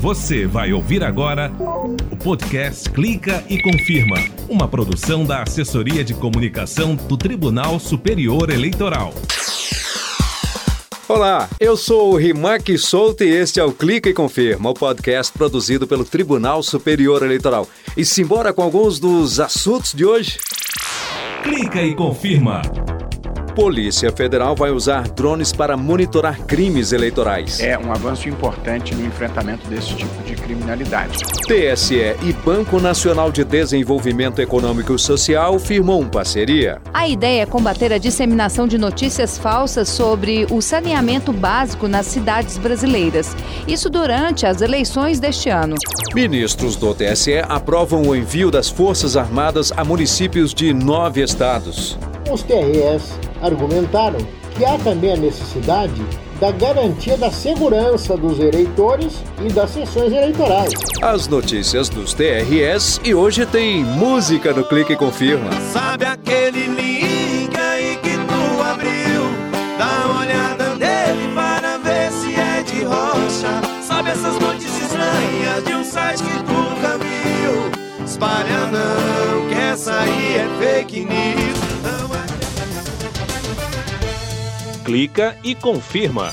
Você vai ouvir agora o podcast Clica e Confirma, uma produção da Assessoria de Comunicação do Tribunal Superior Eleitoral. Olá, eu sou o Rimac Souto e este é o Clica e Confirma, o podcast produzido pelo Tribunal Superior Eleitoral. E simbora com alguns dos assuntos de hoje? Clica e Confirma. Polícia Federal vai usar drones para monitorar crimes eleitorais. É um avanço importante no enfrentamento desse tipo de criminalidade. TSE e Banco Nacional de Desenvolvimento Econômico e Social firmam parceria. A ideia é combater a disseminação de notícias falsas sobre o saneamento básico nas cidades brasileiras. Isso durante as eleições deste ano. Ministros do TSE aprovam o envio das Forças Armadas a municípios de nove estados. Os TREs argumentaram que há também a necessidade da garantia da segurança dos eleitores e das sessões eleitorais. As notícias dos TRS e hoje tem música no Clique e Confirma. Sabe aquele link aí que tu abriu? Dá uma olhada nele para ver se é de rocha. Sabe essas notícias estranhas de um site que tu nunca viu? Espalha não, que essa aí é fake news. Clica e confirma.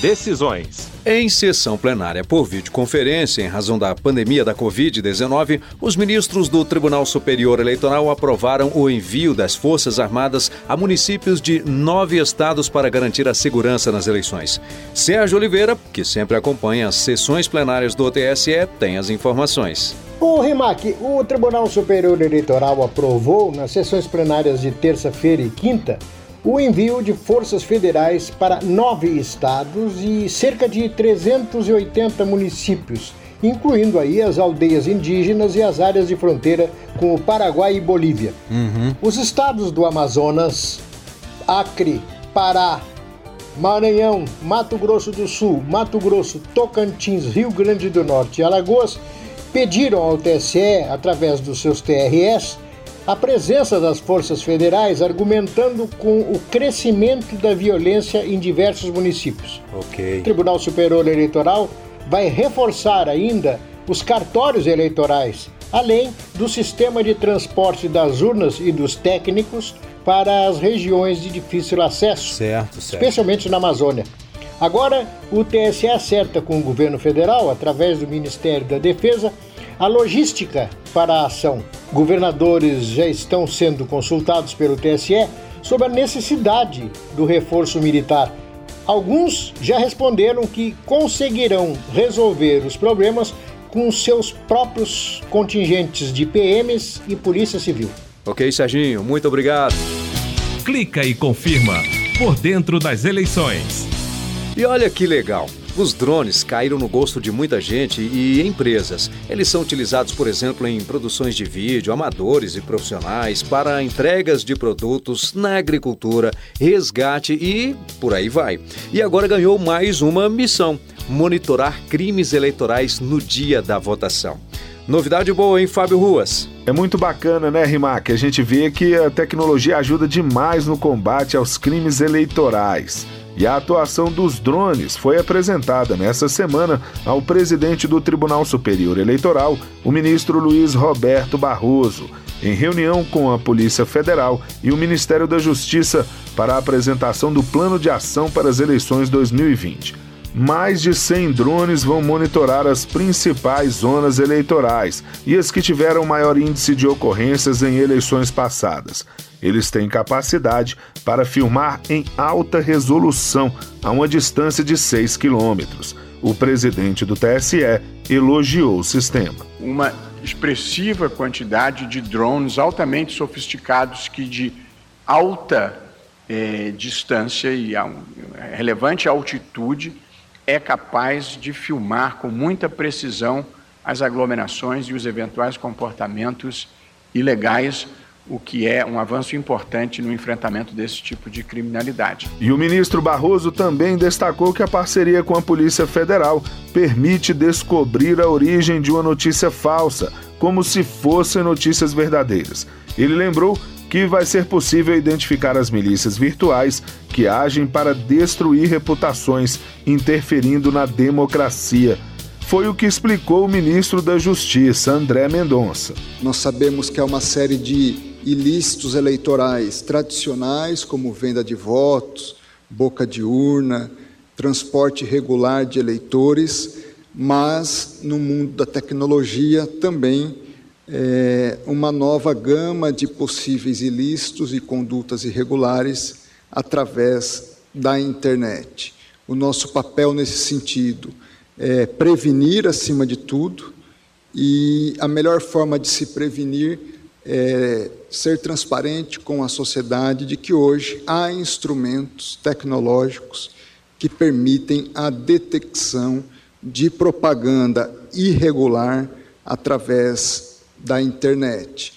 Decisões. Em sessão plenária por videoconferência, em razão da pandemia da Covid-19, os ministros do Tribunal Superior Eleitoral aprovaram o envio das Forças Armadas a municípios de nove estados para garantir a segurança nas eleições. Sérgio Oliveira, que sempre acompanha as sessões plenárias do TSE, tem as informações. O RIMAC, o Tribunal Superior Eleitoral aprovou nas sessões plenárias de terça-feira e quinta o envio de forças federais para nove estados e cerca de 380 municípios, incluindo aí as aldeias indígenas e as áreas de fronteira com o Paraguai e Bolívia. Os estados do Amazonas, Acre, Pará, Maranhão, Mato Grosso do Sul, Mato Grosso, Tocantins, Rio Grande do Norte e Alagoas pediram ao TSE, através dos seus TRS, a presença das forças federais, argumentando com o crescimento da violência em diversos municípios. Ok. O Tribunal Superior Eleitoral vai reforçar ainda os cartórios eleitorais, além do sistema de transporte das urnas e dos técnicos para as regiões de difícil acesso, Certo, certo. especialmente na Amazônia. Agora, o TSE acerta com o governo federal, através do Ministério da Defesa, a logística para a ação. Governadores já estão sendo consultados pelo TSE sobre a necessidade do reforço militar. Alguns já responderam que conseguirão resolver os problemas com seus próprios contingentes de PMs e Polícia Civil. Ok, Serginho, muito obrigado. Clica e confirma. Por dentro das eleições. E olha que legal. Os drones caíram no gosto de muita gente e empresas. Eles são utilizados, por exemplo, em produções de vídeo, amadores e profissionais, para entregas de produtos na agricultura, resgate e por aí vai. E agora ganhou mais uma missão: monitorar crimes eleitorais no dia da votação. Novidade boa, hein, Fábio Ruas? É muito bacana, né, Rimac? A gente vê que a tecnologia ajuda demais no combate aos crimes eleitorais. E a atuação dos drones foi apresentada nessa semana ao presidente do Tribunal Superior Eleitoral, o ministro Luiz Roberto Barroso, em reunião com a Polícia Federal e o Ministério da Justiça para a apresentação do Plano de Ação para as Eleições 2020. Mais de 100 drones vão monitorar as principais zonas eleitorais e as que tiveram maior índice de ocorrências em eleições passadas. Eles têm capacidade para filmar em alta resolução a uma distância de 6 quilômetros. O presidente do TSE elogiou o sistema. Uma expressiva quantidade de drones altamente sofisticados que de alta eh, distância e a um- relevante altitude é capaz de filmar com muita precisão as aglomerações e os eventuais comportamentos ilegais, o que é um avanço importante no enfrentamento desse tipo de criminalidade. E o ministro Barroso também destacou que a parceria com a Polícia Federal permite descobrir a origem de uma notícia falsa, como se fossem notícias verdadeiras. Ele lembrou que vai ser possível identificar as milícias virtuais que agem para destruir reputações, interferindo na democracia. Foi o que explicou o ministro da Justiça, André Mendonça. Nós sabemos que há uma série de ilícitos eleitorais tradicionais, como venda de votos, boca de urna, transporte irregular de eleitores, mas no mundo da tecnologia também é, uma nova gama de possíveis ilícitos e condutas irregulares através da internet. O nosso papel nesse sentido é prevenir acima de tudo, e a melhor forma de se prevenir é ser transparente com a sociedade de que hoje há instrumentos tecnológicos que permitem a detecção de propaganda irregular através da internet.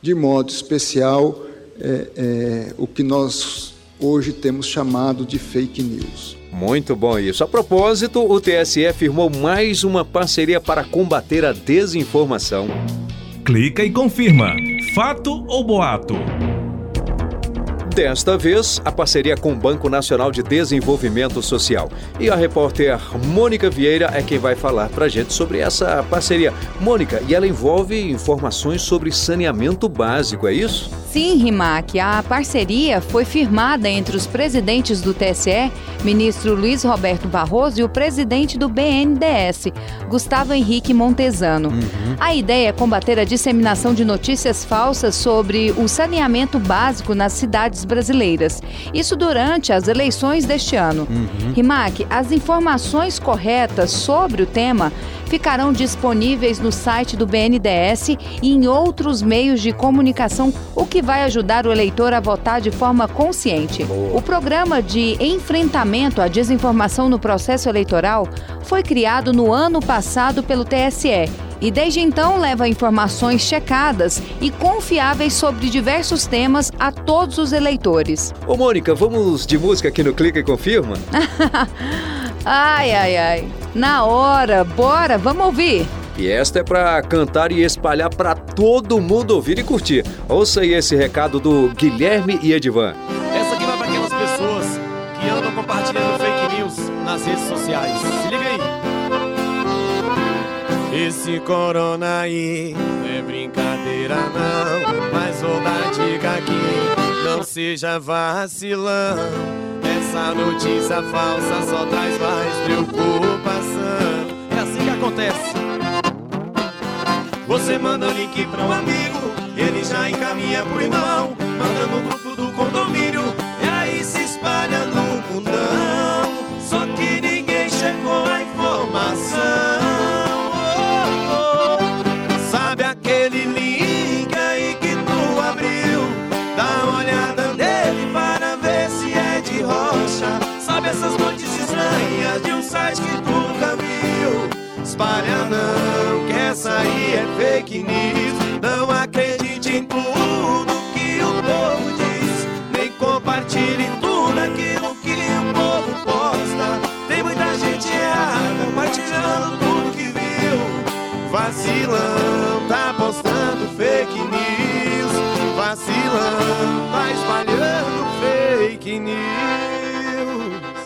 De modo especial, é, é, o que nós hoje temos chamado de fake news. Muito bom isso. A propósito, o TSE firmou mais uma parceria para combater a desinformação. Clica e confirma. Fato ou boato? Desta vez, a parceria com o Banco Nacional de Desenvolvimento Social. E a repórter Mônica Vieira é quem vai falar para a gente sobre essa parceria. Mônica, e ela envolve informações sobre saneamento básico, é isso? Sim, Rimac, a parceria foi firmada entre os presidentes do TSE, ministro Luiz Roberto Barroso, e o presidente do BNDES, Gustavo Henrique Montesano. Uhum. A ideia é combater a disseminação de notícias falsas sobre o saneamento básico nas cidades brasileiras. Isso durante as eleições deste ano. Uhum. Rimac, as informações corretas sobre o tema ficarão disponíveis no site do BNDES e em outros meios de comunicação, o que vai ajudar o eleitor a votar de forma consciente. Boa. O programa de enfrentamento à desinformação no processo eleitoral foi criado no ano passado pelo TSE e desde então leva informações checadas e confiáveis sobre diversos temas a todos os eleitores. Ô Mônica, vamos de música aqui no Clica e Confirma? ai, ai, ai. Na hora, bora, vamos ouvir. E esta é para cantar e espalhar para todo mundo ouvir e curtir. Ouça aí esse recado do Guilherme e Edivan. Essa aqui vai para aquelas pessoas que andam compartilhando fake news nas redes sociais. Esse corona aí não é brincadeira não, mas vou dar dica aqui, não seja vacilão. Essa notícia falsa só traz mais preocupação. É assim que acontece. Você manda o link para um amigo, ele já encaminha pro irmão, manda no grupo do condomínio, Aquele link aí que tu abriu? Dá uma olhada nele para ver se é de rocha. Sabe essas notícias estranhas de um site que tu nunca viu? Espalha não, que essa aí é fake news.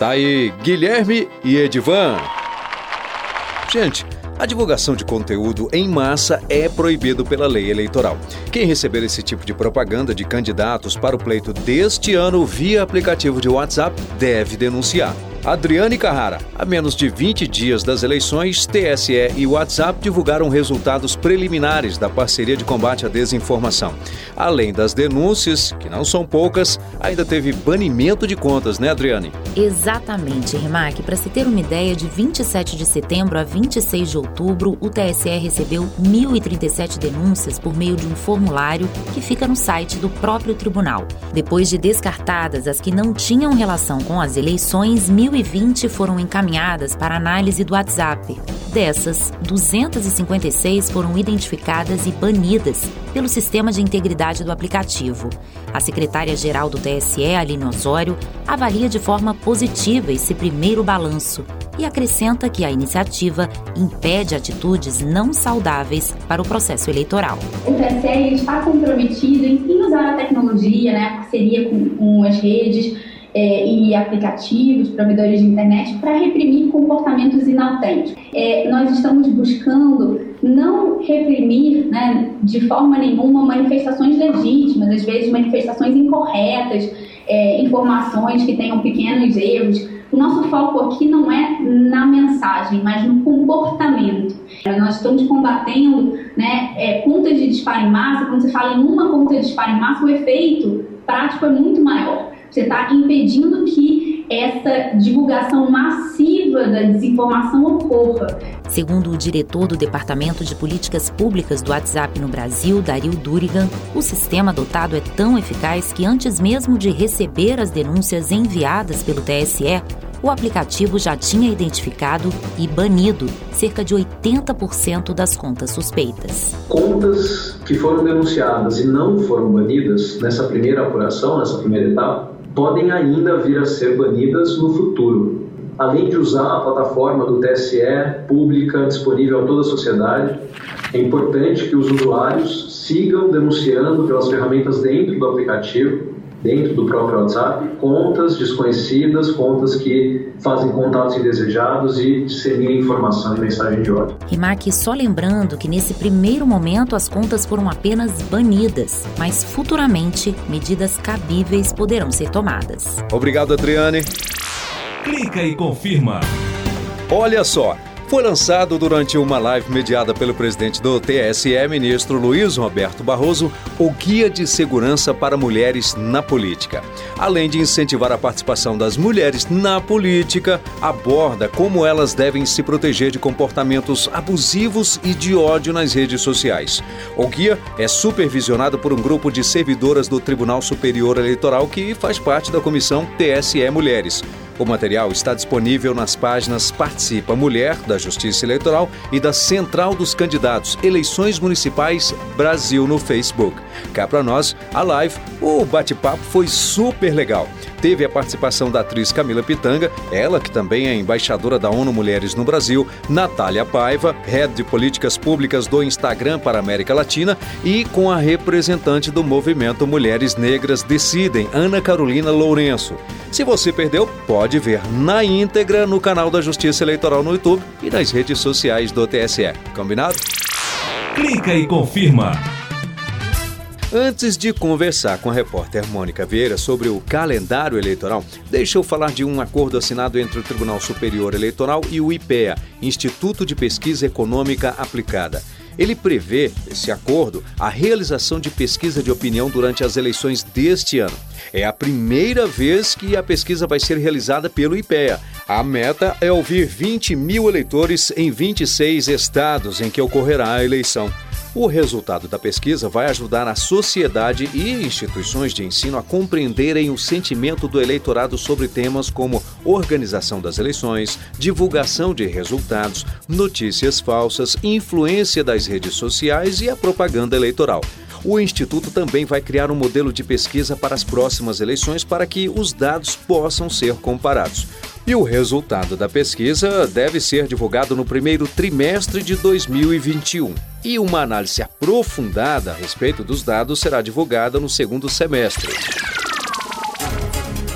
Tá aí Guilherme e Edivan. Gente, a divulgação de conteúdo em massa é proibido pela lei eleitoral. Quem receber esse tipo de propaganda de candidatos para o pleito deste ano via aplicativo de WhatsApp deve denunciar. Adriane Carrara. A menos de 20 dias das eleições, TSE e WhatsApp divulgaram resultados preliminares da parceria de combate à desinformação. Além das denúncias, que não são poucas, ainda teve banimento de contas, né, Adriane? Exatamente, Rimac. Para se ter uma ideia, de 27 de setembro a 26 de outubro, o TSE recebeu 1.037 denúncias por meio de um formulário que fica no site do próprio tribunal. Depois de descartadas as que não tinham relação com as eleições, 1.000 2020 foram encaminhadas para análise do WhatsApp. Dessas, 256 foram identificadas e banidas pelo sistema de integridade do aplicativo. A secretária-geral do TSE, Aline Osório, avalia de forma positiva esse primeiro balanço e acrescenta que a iniciativa impede atitudes não saudáveis para o processo eleitoral. O TSE está comprometido em usar a tecnologia, né, a parceria com, com as redes, é, e aplicativos, provedores de internet, para reprimir comportamentos inautênticos. É, nós estamos buscando não reprimir né, de forma nenhuma manifestações legítimas, às vezes manifestações incorretas, é, informações que tenham pequenos erros. O nosso foco aqui não é na mensagem, mas no comportamento. Nós estamos combatendo né, é, contas de disparo em massa. Quando você fala em uma conta de disparo em massa, o efeito prático é muito maior. Você está impedindo que essa divulgação massiva da desinformação ocorra. Segundo o diretor do Departamento de Políticas Públicas do WhatsApp no Brasil, Dario Durigan, o sistema adotado é tão eficaz que antes mesmo de receber as denúncias enviadas pelo TSE, o aplicativo já tinha identificado e banido cerca de 80% das contas suspeitas. Contas que foram denunciadas e não foram banidas nessa primeira apuração, nessa primeira etapa, podem ainda vir a ser banidas no futuro. Além de usar a plataforma do TSE pública disponível a toda a sociedade, é importante que os usuários sigam denunciando pelas ferramentas dentro do aplicativo dentro do próprio WhatsApp, contas desconhecidas, contas que fazem contatos indesejados e disseminam informação e mensagem de ódio. Rimac, só lembrando que nesse primeiro momento as contas foram apenas banidas, mas futuramente medidas cabíveis poderão ser tomadas. Obrigado, Adriane. Clica e confirma. Olha só, foi lançado durante uma live mediada pelo presidente do TSE, ministro Luiz Roberto Barroso, o Guia de Segurança para Mulheres na Política. Além de incentivar a participação das mulheres na política, aborda como elas devem se proteger de comportamentos abusivos e de ódio nas redes sociais. O guia é supervisionado por um grupo de servidoras do Tribunal Superior Eleitoral que faz parte da comissão TSE Mulheres. O material está disponível nas páginas Participa Mulher, da Justiça Eleitoral, e da Central dos Candidatos Eleições Municipais Brasil no Facebook. Cá para nós, a live, o bate-papo foi super legal. Teve a participação da atriz Camila Pitanga, ela que também é embaixadora da ONU Mulheres no Brasil, Natália Paiva, head de políticas públicas do Instagram para a América Latina, e com a representante do movimento Mulheres Negras Decidem, Ana Carolina Lourenço. Se você perdeu, pode ver na íntegra no canal da Justiça Eleitoral no YouTube e nas redes sociais do TSE. Combinado? Clica e confirma. Antes de conversar com a repórter Mônica Vieira sobre o calendário eleitoral, deixa eu falar de um acordo assinado entre o Tribunal Superior Eleitoral e o IPEA, Instituto de Pesquisa Econômica Aplicada. Ele prevê, esse acordo, a realização de pesquisa de opinião durante as eleições deste ano. É a primeira vez que a pesquisa vai ser realizada pelo IPEA. A meta é ouvir 20 mil eleitores em 26 estados em que ocorrerá a eleição. O resultado da pesquisa vai ajudar a sociedade e instituições de ensino a compreenderem o sentimento do eleitorado sobre temas como organização das eleições, divulgação de resultados, notícias falsas, influência das redes sociais e a propaganda eleitoral. O Instituto também vai criar um modelo de pesquisa para as próximas eleições para que os dados possam ser comparados. E o resultado da pesquisa deve ser divulgado no primeiro trimestre de 2021. E uma análise aprofundada a respeito dos dados será divulgada no segundo semestre.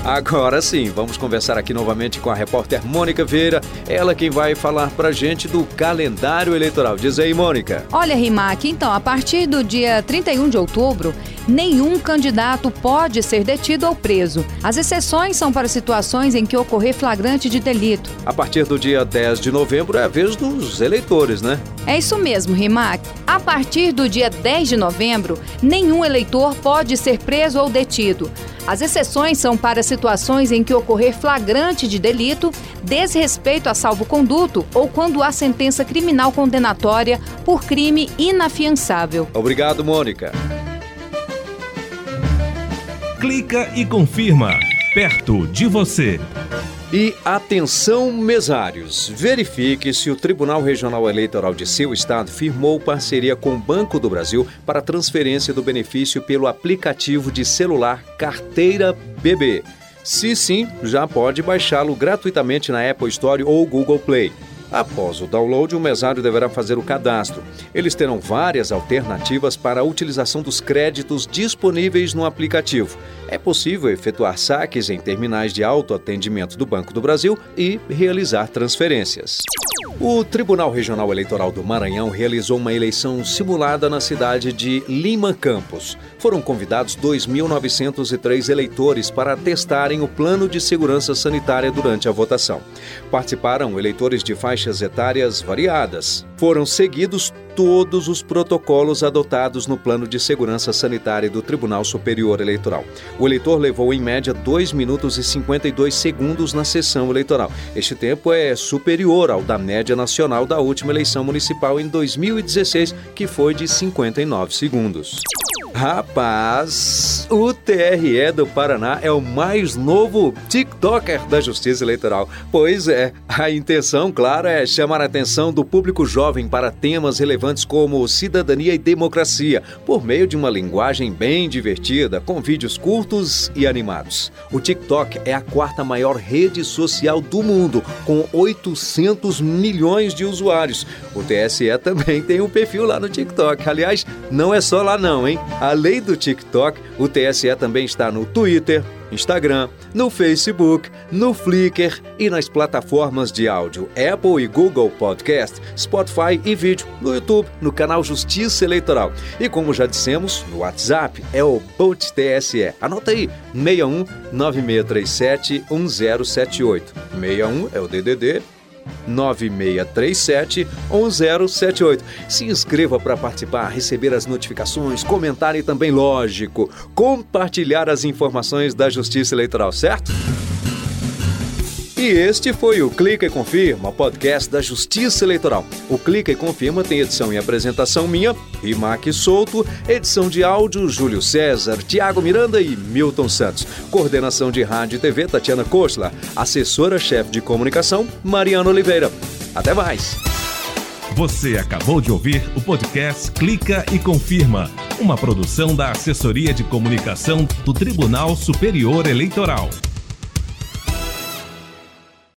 Agora sim, vamos conversar aqui novamente com a repórter Mônica Vieira, ela quem vai falar pra gente do calendário eleitoral. Diz aí, Mônica. Olha, Rimac, então, a partir do dia 31 de outubro, nenhum candidato pode ser detido ou preso. As exceções são para situações em que ocorrer flagrante de delito. A partir do dia 10 de novembro é a vez dos eleitores, né? É isso mesmo, Rimac. A partir do dia 10 de novembro, nenhum eleitor pode ser preso ou detido. As exceções são para situações em que ocorrer flagrante de delito, desrespeito a salvo-conduto ou quando há sentença criminal condenatória por crime inafiançável. Obrigado, Mônica. Clica e confirma. Perto de você. E atenção, mesários! Verifique se o Tribunal Regional Eleitoral de seu estado firmou parceria com o Banco do Brasil para transferência do benefício pelo aplicativo de celular Carteira BB. Se sim, já pode baixá-lo gratuitamente na Apple Store ou Google Play. Após o download, o mesário deverá fazer o cadastro. Eles terão várias alternativas para a utilização dos créditos disponíveis no aplicativo. É possível efetuar saques em terminais de autoatendimento do Banco do Brasil e realizar transferências. O Tribunal Regional Eleitoral do Maranhão realizou uma eleição simulada na cidade de Lima Campos. Foram convidados 2.903 eleitores para testarem o plano de segurança sanitária durante a votação. Participaram eleitores de faixas etárias variadas. Foram seguidos todos os protocolos adotados no plano de segurança sanitária do Tribunal Superior Eleitoral. O eleitor levou em média 2 minutos e 52 segundos na sessão eleitoral. Este tempo é superior ao da média nacional da última eleição municipal em 2016, que foi de 59 segundos. Rapaz, o TRE do Paraná é o mais novo TikToker da Justiça Eleitoral. Pois é, a intenção, claro, é chamar a atenção do público jovem para temas relevantes como cidadania e democracia, por meio de uma linguagem bem divertida, com vídeos curtos e animados. O TikTok é a quarta maior rede social do mundo, com 800 milhões de usuários. O TSE também tem um perfil lá no TikTok. Aliás, não é só lá não, hein? Além do TikTok, o TSE também está no Twitter, Instagram, no Facebook, no Flickr e nas plataformas de áudio Apple e Google Podcast, Spotify e vídeo, no YouTube, no canal Justiça Eleitoral. E como já dissemos, no WhatsApp é o Bolt TSE. Anota aí, 61 9637 1078. 61 é o DDD 9637 1078. Se inscreva para participar, receber as notificações, comentar e também, lógico, compartilhar as informações da Justiça Eleitoral, certo? E este foi o Clica e Confirma, podcast da Justiça Eleitoral. O Clica e Confirma tem edição e apresentação minha, Rimac Souto, edição de áudio Júlio César, Tiago Miranda e Milton Santos. Coordenação de rádio e TV Tatiana Kostler, assessora-chefe de comunicação Mariana Oliveira. Até mais. Você acabou de ouvir o podcast Clica e Confirma, uma produção da Assessoria de Comunicação do Tribunal Superior Eleitoral.